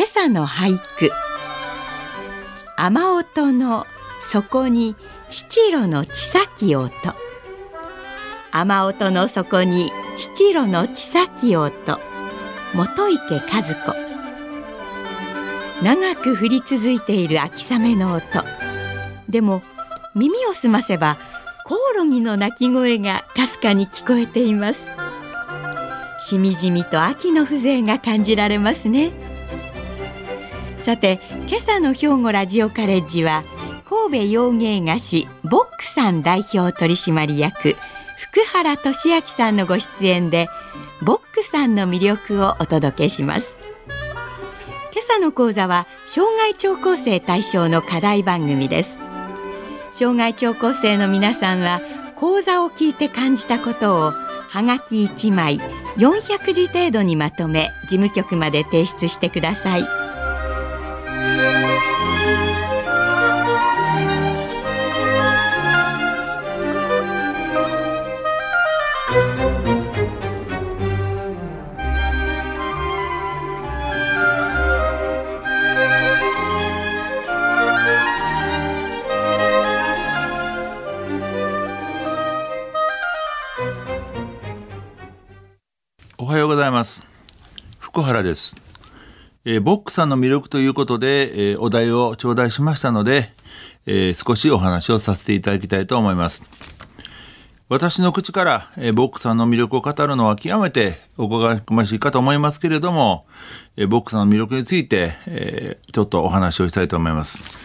今朝の俳句。雨音の底に父色の千咲音。雨音の底に父色の千咲音。元池和子。長く降り続いている秋雨の音。でも耳を澄ませばコオロギの鳴き声がかすかに聞こえています。しみじみと秋の風情が感じられますね。さて今朝の兵庫ラジオカレッジは神戸洋芸菓子ボックさん代表取締役福原俊明さんのご出演でボックさんの魅力をお届けします。今朝の講座は障害聴講生対象の課題番組です。障害聴講生の皆さんは講座を聞いて感じたことをはがき1枚400字程度にまとめ事務局まで提出してください。おはようございます。福原です。えーボックさんの魅力ということで、えーお題を頂戴しましたので、えー少しお話をさせていただきたいと思います。私の口から、えーボックさんの魅力を語るのは極めておこがましいかと思いますけれども、えーボックさんの魅力について、えーちょっとお話をしたいと思います。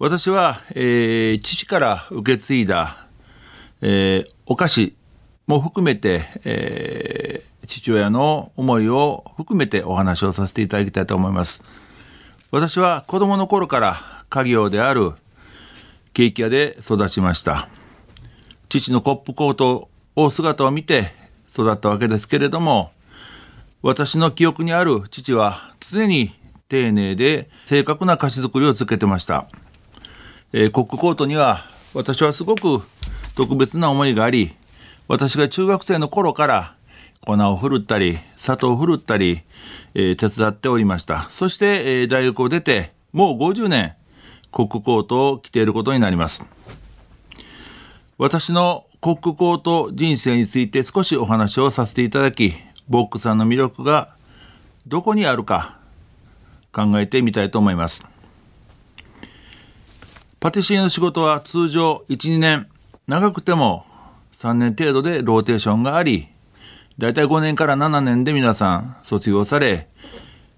私は、えー父から受け継いだ、えーお菓子も含めて、えー父親の思いを含めてお話をさせていただきたいと思います。私は子供の頃から家業であるケーキ屋で育ちました。父のコップコートを姿を見て育ったわけですけれども、私の記憶にある父は常に丁寧で正確な菓子作りを続けてました。えーコックコートには私はすごく特別な思いがあり私が中学生の頃から粉をふるったり砂糖をふるったり、えー手伝っておりました。そして、えー大学を出てもう50年コックコートを着ていることになります。私のコックコート人生について少しお話をさせていただきボックさんの魅力がどこにあるか考えてみたいと思います。パティシエの仕事は通常1、2年、長くても3年程度でローテーションがあり、だいたい5年から7年で皆さん卒業され、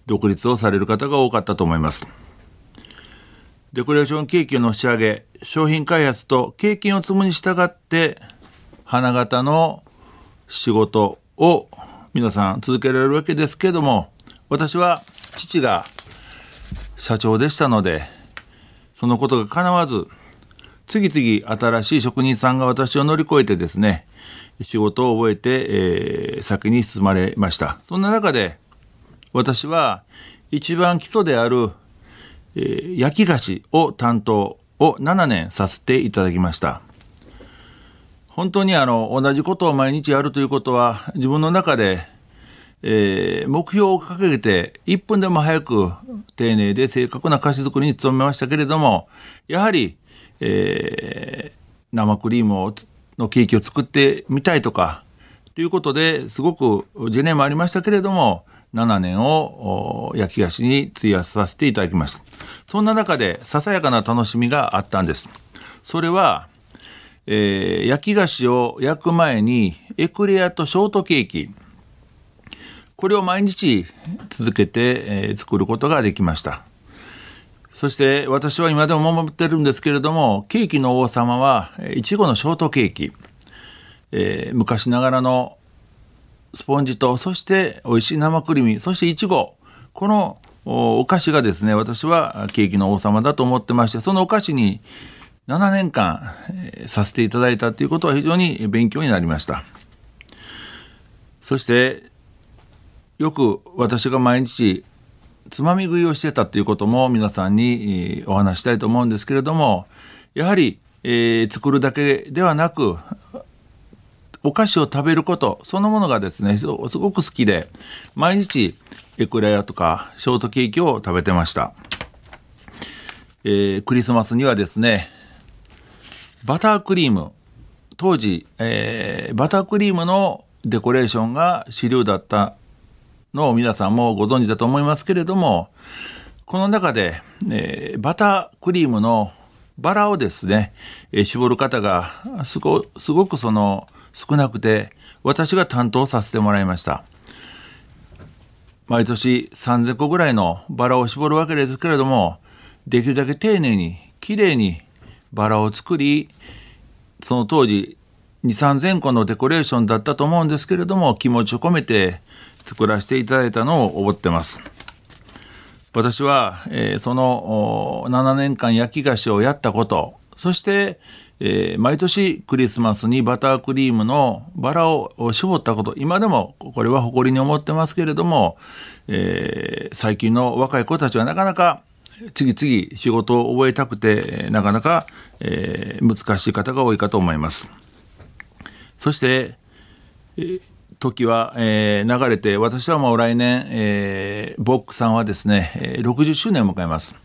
独立をされる方が多かったと思います。デコレーションケーキの仕上げ、商品開発と経験を積むに従って、花形の仕事を皆さん続けられるわけですけれども、私は父が社長でしたので、そのことが叶わず、次々新しい職人さんが私を乗り越えてですね、仕事を覚えて、えー先に進まれました。そんな中で、私は一番基礎である、えー焼き菓子を担当を7年させていただきました。本当にあの同じことを毎日やるということは自分の中で、えー目標を掲げて1分でも早く丁寧で正確な菓子作りに努めましたけれどもやはり、えー生クリームをのケーキを作ってみたいとかということですごくジネもありましたけれども7年を焼き菓子に費やさせていただきました。そんな中でささやかな楽しみがあったんです。それはえー焼き菓子を焼く前にエクレアとショートケーキ。これを毎日続けて、えー作ることができました。そして私は今でも守ってるんですけれどもケーキの王様はいちごのショートケーキ、えー昔ながらのスポンジとそして美味しい生クリームそしていちごこのお菓子がですね私はケーキの王様だと思ってましてそのお菓子に7年間、えー、させていただいたということは非常に勉強になりました。そしてよく私が毎日つまみ食いをしてたということも皆さんにお話したいと思うんですけれどもやはり、えー、作るだけではなくお菓子を食べることそのものがですねすごく好きで毎日エクレアとかショートケーキを食べてました、えー、クリスマスにはですねバタークリーム当時、えー、バタークリームのデコレーションが主流だったの皆さんもご存知だと思いますけれどもこの中で、えー、バタークリームのバラをですね、えー、絞る方がすごすごくその少なくて私が担当させてもらいました。毎年3000個ぐらいのバラを絞るわけですけれどもできるだけ丁寧にきれいにバラを作りその当時2,3000個のデコレーションだったと思うんですけれども気持ちを込めて作らせていただいたのを覚ってます。私は、えー、その7年間焼き菓子をやったことそして、えー、毎年クリスマスにバタークリームのバラを絞ったこと今でもこれは誇りに思ってますけれども、えー、最近の若い子たちはなかなか次々仕事を覚えたくてなかなか、え、難しい方が多いかと思います。そして、えー時は、えー、流れて私はもう来年、えー、ボックさんはですね60周年を迎えます。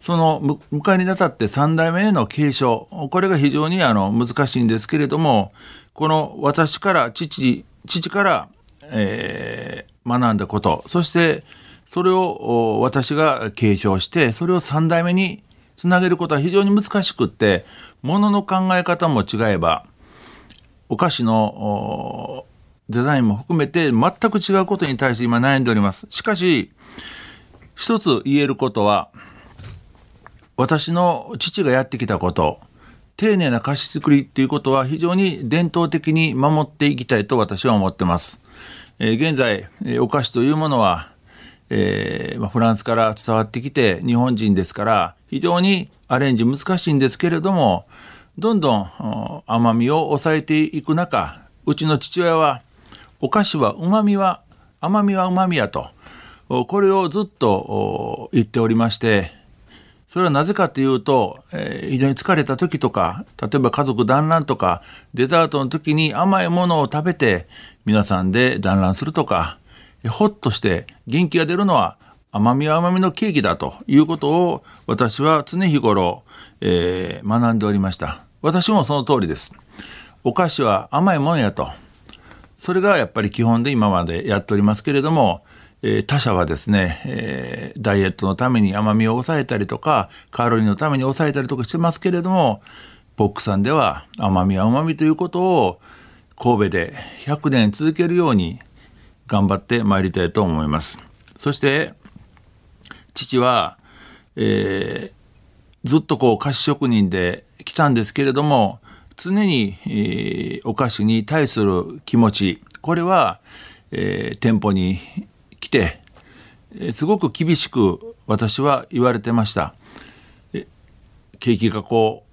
その迎えにあたって3代目への継承これが非常にあの難しいんですけれどもこの私から父父から、えー、学んだことそしてそれを私が継承してそれを3代目につなげることは非常に難しくってものの考え方も違えばお菓子のデザインも含めて全く違うことに対して今悩んでおります。しかし一つ言えることは私の父がやってきたこと丁寧な菓子作りっていうことは非常に伝統的に守っていきたいと私は思ってます。えー、現在、え、お菓子というものは、えーま、フランスから伝わってきて日本人ですから非常にアレンジ難しいんですけれどもどんどん甘みを抑えていく中うちの父親はお菓子はうまみは甘みはうまみやと。これをずっと言っておりまして。それはなぜかというと、えー、非常に疲れた時とか例えば家族団らんとかデザートの時に甘いものを食べて皆さんで団らんするとかほっとして元気が出るのは甘みは甘みのケーキだということを私は常日頃、えー、学んでおりました。私もその通りです。お菓子は甘いものやと。それがやっぱり基本で今までやっておりますけれども、え、他社はですね、え、ダイエットのために甘みを抑えたりとかカロリーのために抑えたりとかしてますけれどもポックさんでは甘みはうまみということを神戸で100年続けるように頑張ってまいりたいと思います。そして父は、えー、ずっとこう菓子職人で来たんですけれども常に、えー、お菓子に対する気持ちこれは、えー、店舗に来て、えー、すごく厳しく私は言われてました。ケーキがこ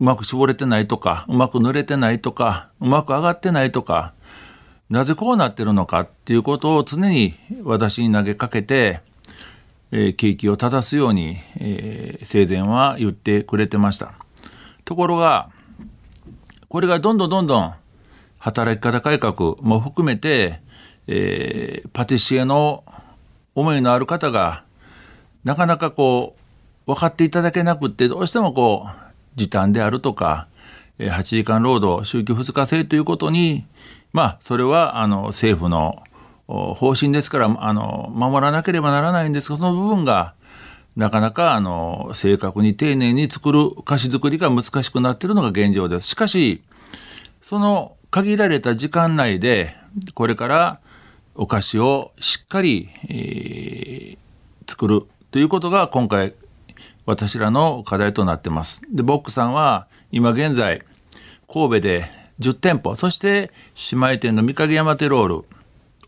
ううまく絞れてないとかうまく塗れてないとかうまく上がってないとかなぜこうなってるのかっていうことを常に私に投げかけて、えー、ケーキを正すように、えー、生前は言ってくれてました。ところがこれがどんどんどんどん働き方改革も含めて、えー、パティシエの思いのある方がなかなかこう分かっていただけなくってどうしてもこう時短であるとか8時間労働週休2日制ということにまあそれはあの政府の方針ですからあの守らなければならないんですがその部分がなかなかあの正確に丁寧に作る菓子作りが難しくなっているのが現状です。しかしその限られた時間内でこれからお菓子をしっかり、えー、作るということが今回私らの課題となってます。でボックさんは今現在神戸で10店舗そして姉妹店の三影山テロール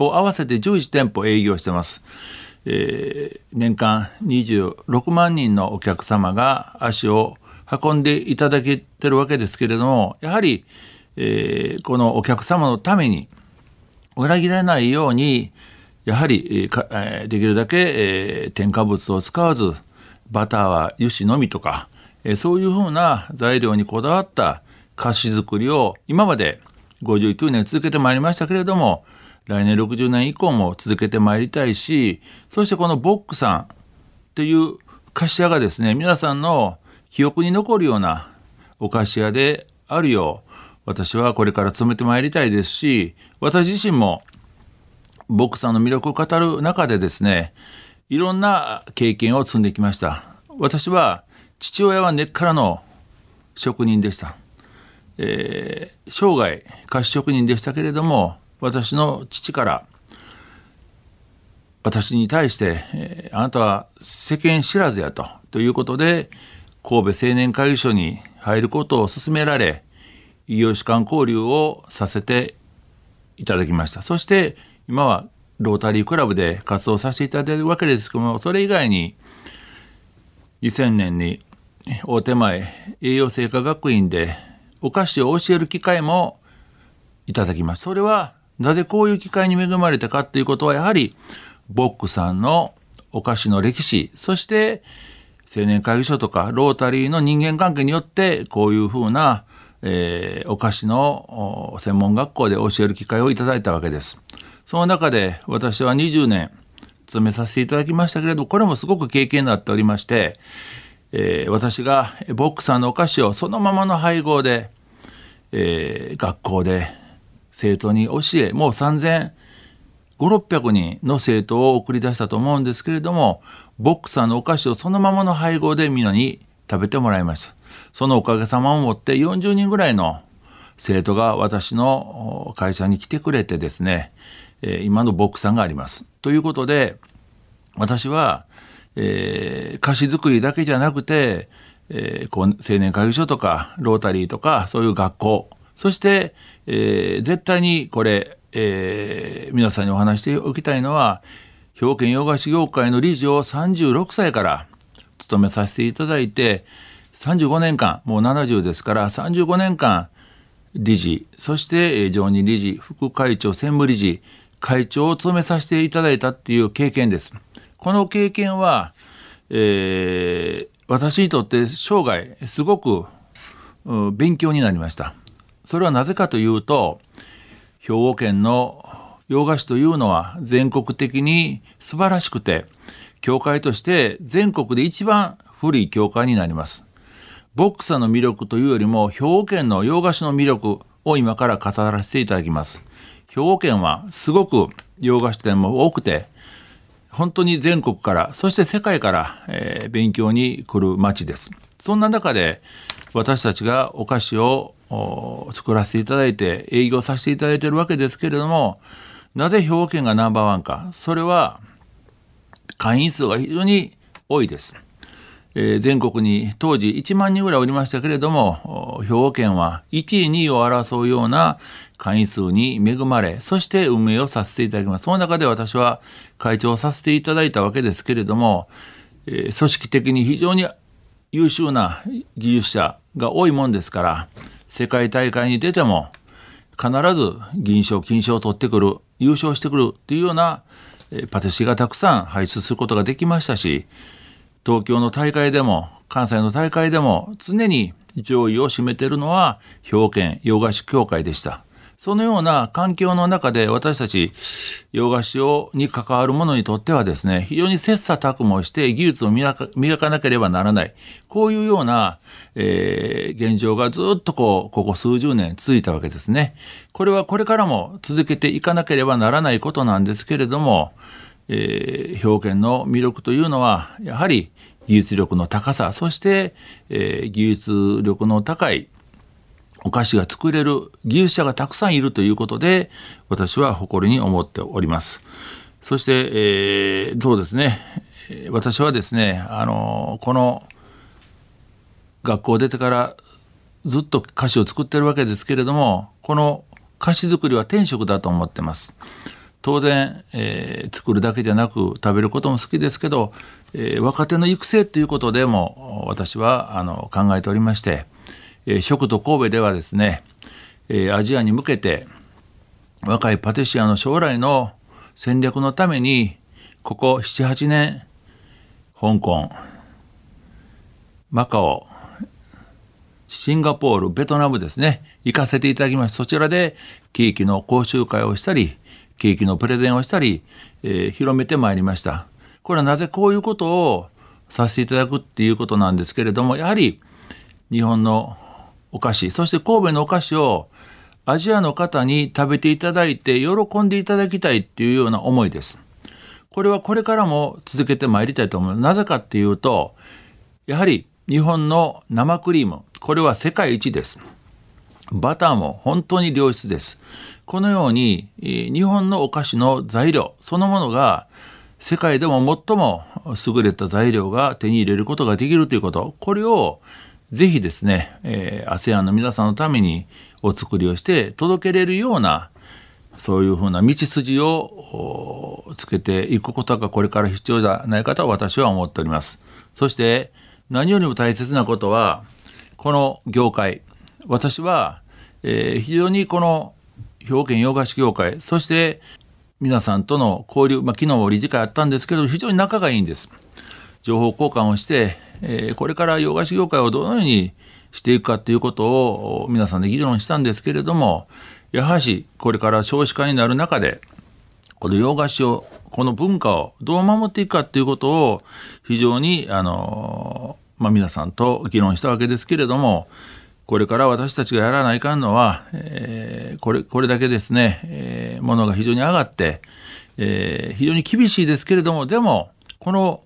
を合わせて11店舗営業してます。えー、年間26万人のお客様が足を運んでいただけてるわけですけれどもやはり、えー、このお客様のために裏切らないようにやはり、えー、できるだけ、えー、添加物を使わずバターは油脂のみとか、えー、そういうふうな材料にこだわった菓子作りを今まで59年続けてまいりましたけれども来年60年以降も続けてまいりたいしそしてこのボックさんっていう菓子屋がですね皆さんの記憶に残るようなお菓子屋であるよう私はこれから勤めてまいりたいですし私自身もボックさんの魅力を語る中でですねいろんな経験を積んできました。私は父親は根っからの職人でした、えー、生涯菓子職人でしたけれども私の父から私に対して、えー、あなたは世間知らずやとということで神戸青年会議所に入ることを勧められ異業種間交流をさせていただきましたそして今はロータリークラブで活動させていただいているわけですけどもそれ以外に2000年に大手前栄養製菓学院でお菓子を教える機会もいただきます。それはなぜこういう機会に恵まれたかということはやはりボックさんのお菓子の歴史そして青年会議所とかロータリーの人間関係によってこういうふうな、えー、お菓子の専門学校で教える機会をいただいたわけです。その中で私は20年勤めさせていただきましたけれどこれもすごく経験になっておりまして、えー、私がボックさんのお菓子をそのままの配合で、えー、学校で生徒に教えもう3 500600人の生徒を送り出したと思うんですけれどもボックさんのお菓子をそのままの配合でみんなに食べてもらいました。そのおかげさまをもって40人ぐらいの生徒が私の会社に来てくれてですね、今のボックさんがあります。ということで私はえー、菓子作りだけじゃなくて、えー、青年会議所とかロータリーとかそういう学校そして、えー、絶対にこれ、えー、皆さんにお話しておきたいのは兵庫県洋菓子業界の理事を36歳から務めさせていただいて35年間もう70ですから35年間理事そして常任理事副会長専務理事会長を務めさせていただいたっていう経験です。この経験は、えー、私にとって生涯すごく勉強になりました。それはなぜかというと兵庫県の洋菓子というのは全国的に素晴らしくて教会として全国で一番古い教会になります。ボックサの魅力というよりも兵庫県の洋菓子の魅力を今から語らせていただきます。兵庫県はすごく洋菓子店も多くて本当に全国からそして世界から、えー、勉強に来る町ですそんな中で私たちがお菓子を作らせていただいて営業させていただいているわけですけれどもなぜ兵庫県がナンバーワンかそれは会員数が非常に多いです、えー、全国に当時1万人ぐらいおりましたけれども兵庫県は1位2位を争うような会員数に恵まれ、そして運営をさせていただきます。その中で私は会長をさせていただいたわけですけれども、えー、組織的に非常に優秀な技術者が多いもんですから、世界大会に出ても必ず銀賞、金賞を取ってくる、優勝してくるっていうようなパティシエがたくさん輩出することができましたし、東京の大会でも関西の大会でも常に上位を占めているのは兵庫県洋菓子協会でした。そのような環境の中で私たち洋菓子をに関わる者にとってはですね、非常に切磋琢磨して技術を磨かなければならない。こういうような、えー、現状がずっとこう、ここ数十年続いたわけですね。これはこれからも続けていかなければならないことなんですけれども、えー、表現の魅力というのは、やはり技術力の高さ、そして、えー、技術力の高いお菓子が作れる技術者がたくさんいるということで私は誇りに思っております。そして、えー、そうですね私はですねあのこの学校出てからずっと菓子を作ってるわけですけれどもこの菓子作りは天職だと思ってます。当然、えー、作るだけじゃなく食べることも好きですけど、えー、若手の育成ということでも私はあの考えておりまして、え、食と神戸ではですね、え、アジアに向けて若いパティシアの将来の戦略のためにここ78年香港マカオシンガポールベトナムですね行かせていただきましてそちらでケーキの講習会をしたりケーキのプレゼンをしたり、えー、広めてまいりました。これはなぜこういうことをさせていただくっていうことなんですけれどもやはり日本のお菓子そして神戸のお菓子をアジアの方に食べていただいて喜んでいただきたいっていうような思いです。これはこれからも続けてまいりたいと思います。なぜかっていうと、やはり日本の生クリーム、これは世界一です。バターも本当に良質です。このように日本のお菓子の材料そのものが世界でも最も優れた材料が手に入れることができるということ、これをぜひですね、えー、ASEAN の皆さんのためにお作りをして届けれるようなそういうふうな道筋をつけていくことがこれから必要ではないかと私は思っております。そして何よりも大切なことはこの業界私は、えー、非常にこの兵庫県洋菓子業界そして皆さんとの交流、まあ、昨日も理事会あったんですけど非常に仲がいいんです。情報交換をして、えー、これから洋菓子業界をどのようにしていくかということを皆さんで議論したんですけれどもやはりこれから少子化になる中でこの洋菓子をこの文化をどう守っていくかということを非常にあの、まあ、皆さんと議論したわけですけれどもこれから私たちがやらないかんのは、えー、これこれだけですね、えー、ものが非常に上がって、えー、非常に厳しいですけれどもでもこの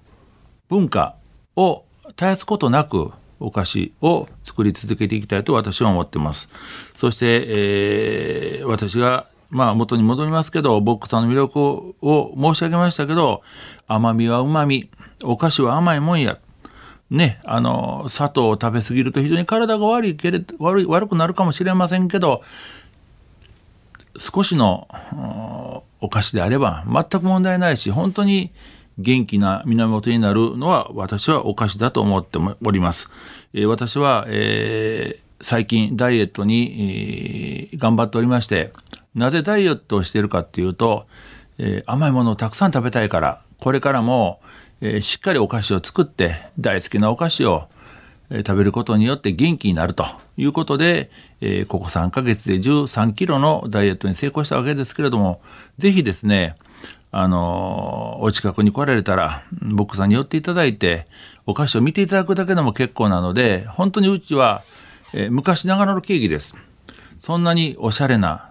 文化を絶やすことなくお菓子を作り続けていきたいと私は思ってます。そして、えー、私がまあ元に戻りますけど、ボックさんの魅力を申し上げましたけど、甘みは旨み、お菓子は甘いもんや。ね、あの、砂糖を食べ過ぎると非常に体が悪いけれ悪い悪くなるかもしれませんけど、少しのお菓子であれば全く問題ないし、本当に元気な源になるのは私はお菓子だと思っております。えー、私は、えー、最近ダイエットに、えー、頑張っておりまして、なぜダイエットをしているかっていうと、え甘いものをたくさん食べたいから、これからも、えしっかりお菓子を作って大好きなお菓子を食べることによって元気になるということで、えここ3ヶ月で13キロのダイエットに成功したわけですけれども、ぜひですね、あの、お近くに来られたら、ボックさんに寄っていただいて、お菓子を見ていただくだけでも結構なので、本当にうちは、えー、昔ながらのケーキです。そんなにおしゃれな、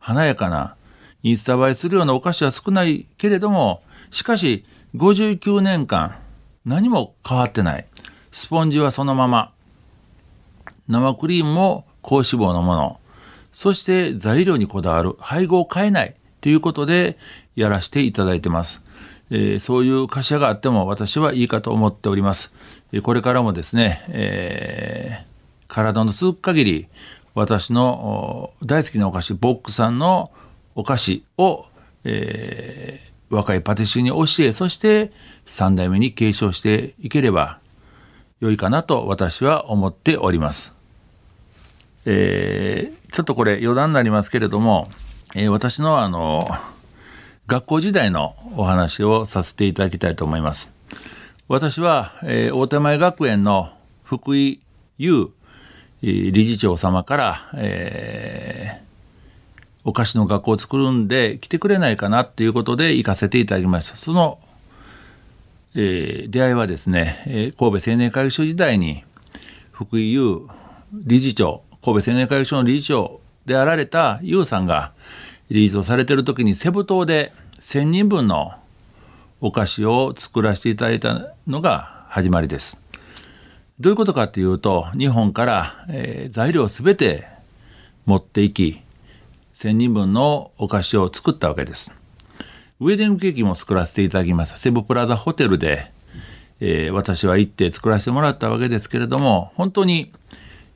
華やかな、インスタ映えするようなお菓子は少ないけれども、しかし、59年間、何も変わってない。スポンジはそのまま。生クリームも高脂肪のもの。そして材料にこだわる。配合を変えない。ということで、やらせていただいてます。えー、そういう会社があっても私はいいかと思っております。えこれからもですね、えー、体の続く限り私の大好きなお菓子ボックさんのお菓子を、えー、若いパティシエに教えそして3代目に継承していければ良いかなと私は思っております。えー、ちょっとこれ余談になりますけれども、えー、私のあの学校時代のお話をさせていただきたいと思います。私は、えー、大手前学園の福井優理事長様から、えー、お菓子の学校を作るんで来てくれないかなっていうことで行かせていただきました。その、えー、出会いはですね、えー、神戸青年会議所時代に福井優理事長、神戸青年会議所の理事長であられた優さんが、リリースをされてる時にセブ島で1,000人分のお菓子を作らせていただいたのが始まりです。どういうことかというと日本から、えー、材料を全て持っていき1,000人分のお菓子を作ったわけです。ウェディングケーキも作らせていただきましたセブプラザホテルで、えー、私は行って作らせてもらったわけですけれども本当に、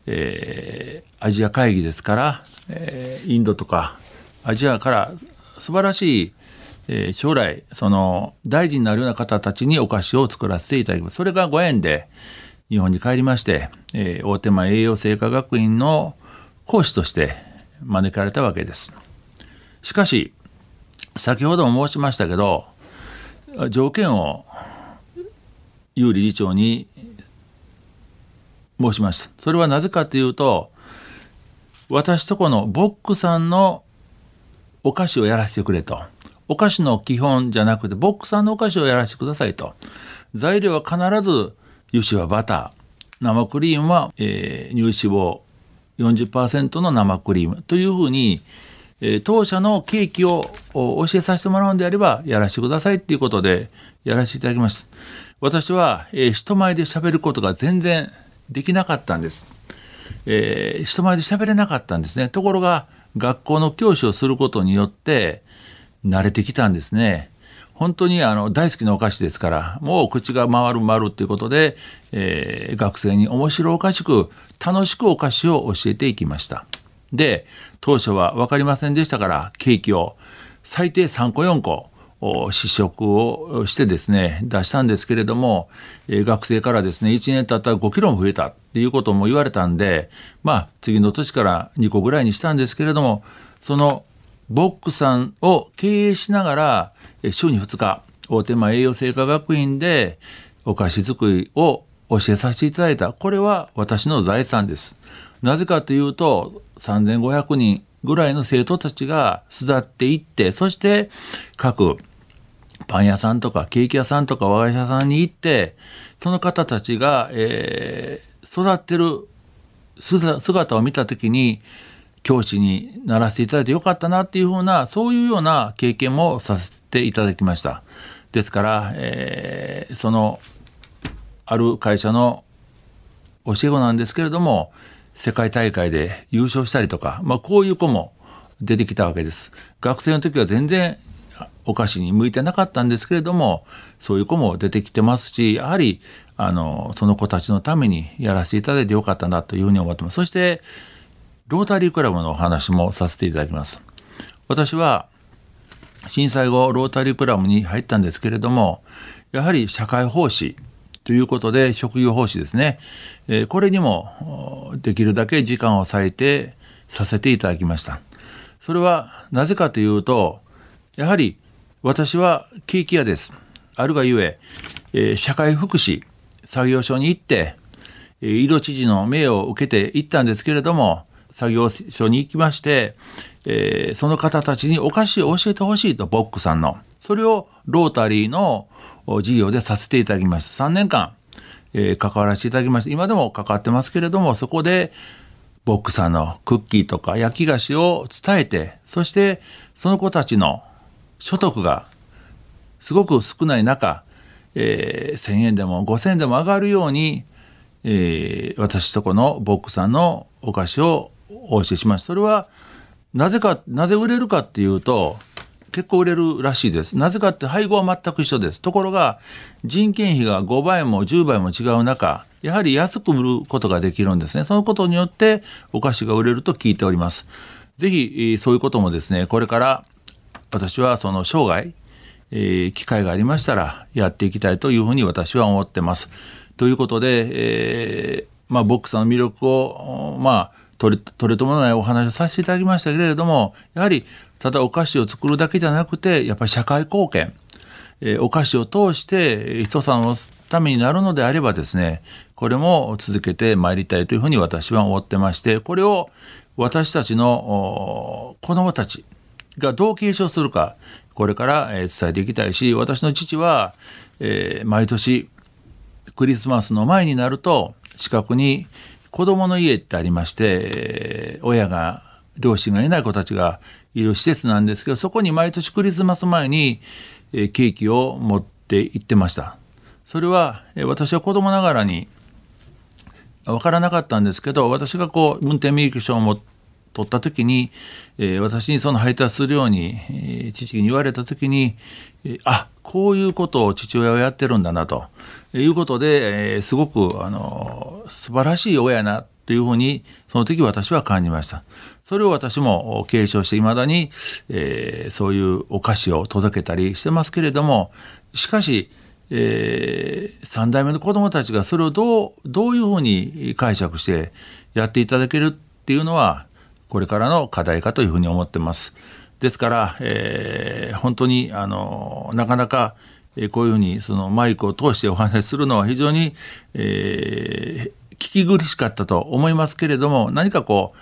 えー、アジア会議ですから、えー、インドとかアジアから素晴らしい、えー、将来その大事になるような方たちにお菓子を作らせていただきます。それがご縁で日本に帰りまして、えー、大手間栄養製菓学院の講師として招かれたわけです。しかし先ほども申しましたけど条件を有理事長に申しました。それはなぜかというと私とこのボックさんのお菓子をやらせてくれと。お菓子の基本じゃなくてボックスさんのお菓子をやらせてくださいと。材料は必ず油脂はバター。生クリームは、えー、乳脂肪40%の生クリームというふうに、えー、当社のケーキを教えさせてもらうんであればやらせてくださいっていうことでやらせていただきました私は、えー、人前で喋ることが全然できなかったんです、えー、人前で喋れなかったんですね。ところが学校の教師をすることによって慣れてきたんですね。本当にあの大好きなお菓子ですからもう口が回る回るっていうことで、えー、学生に面白おかしく楽しくお菓子を教えていきました。で当初は分かりませんでしたからケーキを最低3個4個試食をしてですね出したんですけれども、えー、学生からですね1年経ったら5キロも増えた。っていうことも言われたんでまあ次の年から2個ぐらいにしたんですけれどもそのボックさんを経営しながら週に2日大手間栄養製菓学院でお菓子作りを教えさせていただいた。これは私の財産です。なぜかというと3500人ぐらいの生徒たちが巣立っていってそして各パン屋さんとかケーキ屋さんとか和菓子屋さんに行ってその方たちが、えー、育ってる姿を見た時に教師にならせていただいてよかったなっていうふうなそういうような経験もさせていただきました。ですから、えー、そのある会社の教え子なんですけれども世界大会で優勝したりとか、まあ、こういう子も出てきたわけです。学生の時は全然お菓子に向いてなかったんですけれどもそういう子も出てきてますしやはりあのその子たちのためにやらせていただいてよかったなというふうに思ってます。そしてロータリークラブのお話もさせていただきます。私は震災後ロータリークラブに入ったんですけれどもやはり社会奉仕ということで職業奉仕ですね、えこれにもできるだけ時間を割いてさせていただきました。それはなぜかというとやはり私はケーキ屋です。あるがゆええ社会福祉作業所に行ってえ井戸知事の命を受けて行ったんですけれども作業所に行きまして、えー、その方たちにお菓子を教えてほしいとボックさんの。それをロータリーの事業でさせていただきました。3年間、えー、関わらせていただきました。今でも関わってますけれどもそこでボックさんのクッキーとか焼き菓子を伝えてそしてその子たちの所得がすごく少ない中、えー、1,000円でも5,000円でも上がるように、えー、私とこのボックさんのお菓子をお教えします。それはなぜかなぜ売れるかっていうと結構売れるらしいです。なぜかって配合は全く一緒です。ところが人件費が5倍も10倍も違う中やはり安く売ることができるんですね。そのことによってお菓子が売れると聞いております。ぜひそういうこともですねこれから私はその生涯、えー、機会がありましたらやっていきたいというふうに私は思ってます。ということで、えー、まあ、ボックスの魅力をまあ取れ取れともないお話をさせていただきましたけれどもやはりただお菓子を作るだけじゃなくてやっぱり社会貢献、えー、お菓子を通して人さんのためになるのであればですねこれも続けてまいりたいというふうに私は思ってましてこれを私たちの子どもたちがどう継承するかこれから伝えていきたいし私の父は、えー、毎年クリスマスの前になると近くに子供の家ってありまして、親が両親がいない子たちがいる施設なんですけどそこに毎年クリスマス前にケーキを持って行ってました。それは私は子供ながらに分からなかったんですけど私がこう運転免許証を持っ取った時に、えー、私にその配達するように、えー、父に言われた時に、えー、あこういうことを父親はやってるんだなということで、えー、すごくあの素晴らしい親やなというふうにその時私は感じました。それを私も継承していまだに、えー、そういうお菓子を届けたりしてますけれどもしかし、えー、3代目の子どもたちがそれをどうどういうふうに解釈してやっていただけるっていうのはこれからの課題かというふうに思ってます。ですから、えー、本当にあのなかなかこういうふうにそのマイクを通してお話しするのは非常に、えー、聞き苦しかったと思いますけれども何かこ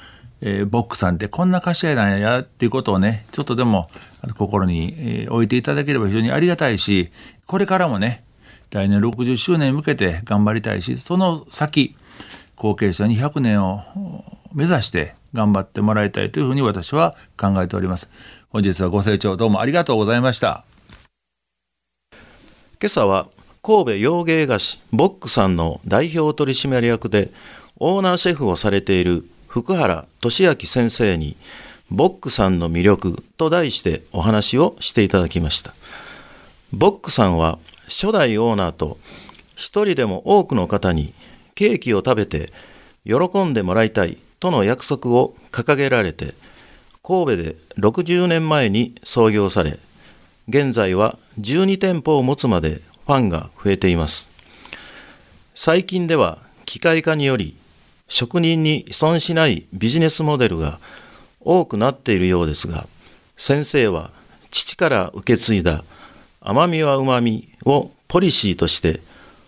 う、えー、ボックさんってこんな歌詞やなんやっていうことをねちょっとでも心に、え、置いていただければ非常にありがたいしこれからもね来年60周年に向けて頑張りたいしその先後継者に100年を目指して頑張ってもらいたいというふうに私は考えております。本日はご清聴どうもありがとうございました。今朝は神戸洋芸菓子ボックさんの代表取締役でオーナーシェフをされている福原俊明先生にボックさんの魅力と題してお話をしていただきました。ボックさんは初代オーナーと一人でも多くの方にケーキを食べて喜んでもらいたいとの約束を掲げられて神戸で60年前に創業され現在は12店舗を持つまでファンが増えています。最近では機械化により職人に依存しないビジネスモデルが多くなっているようですが先生は父から受け継いだ甘みはうまみをポリシーとして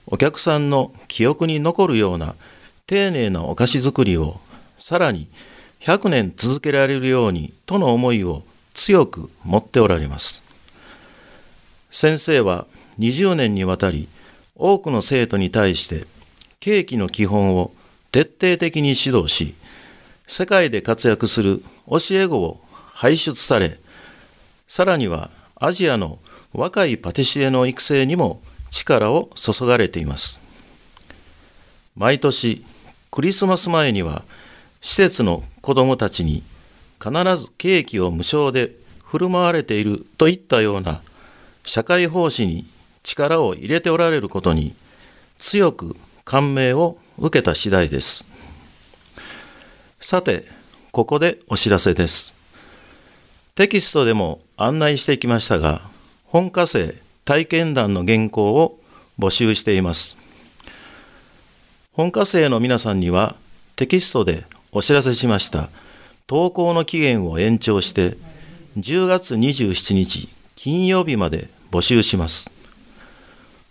お客さんの記憶に残るような丁寧なお菓子作りをさらに100年続けられるようにとの思いを強く持っておられます。先生は20年にわたり多くの生徒に対してケーキの基本を徹底的に指導し世界で活躍する教え子を輩出されさらにはアジアの若いパティシエの育成にも力を注がれています毎年クリスマス前には施設の子どもたちに必ずケーキを無償で振る舞われているといったような社会奉仕に力を入れておられることに強く感銘を受けた次第です。さて、ここでお知らせです。テキストでも案内してきましたが、本科生体験談の原稿を募集しています。本科生の皆さんにはテキストでお知らせしました投稿の期限を延長して10月27日金曜日まで募集します。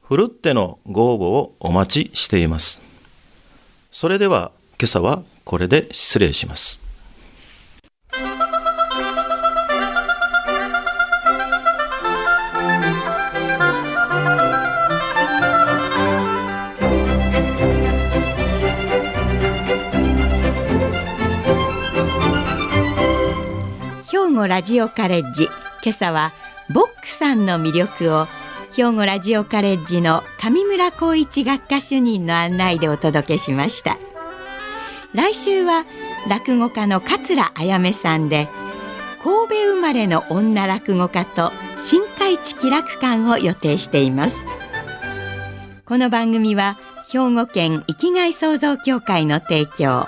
ふるってのご応募をお待ちしています。それでは今朝はこれで失礼します。庫ラジオカレッジ。今朝はボックさんの魅力を兵庫ラジオカレッジの上村光一学科主任の案内でお届けしました。来週は落語家の桂あやめさんで神戸生まれの女落語家と新海地気楽館を予定しています。この番組は兵庫県生きがい創造協会の提供。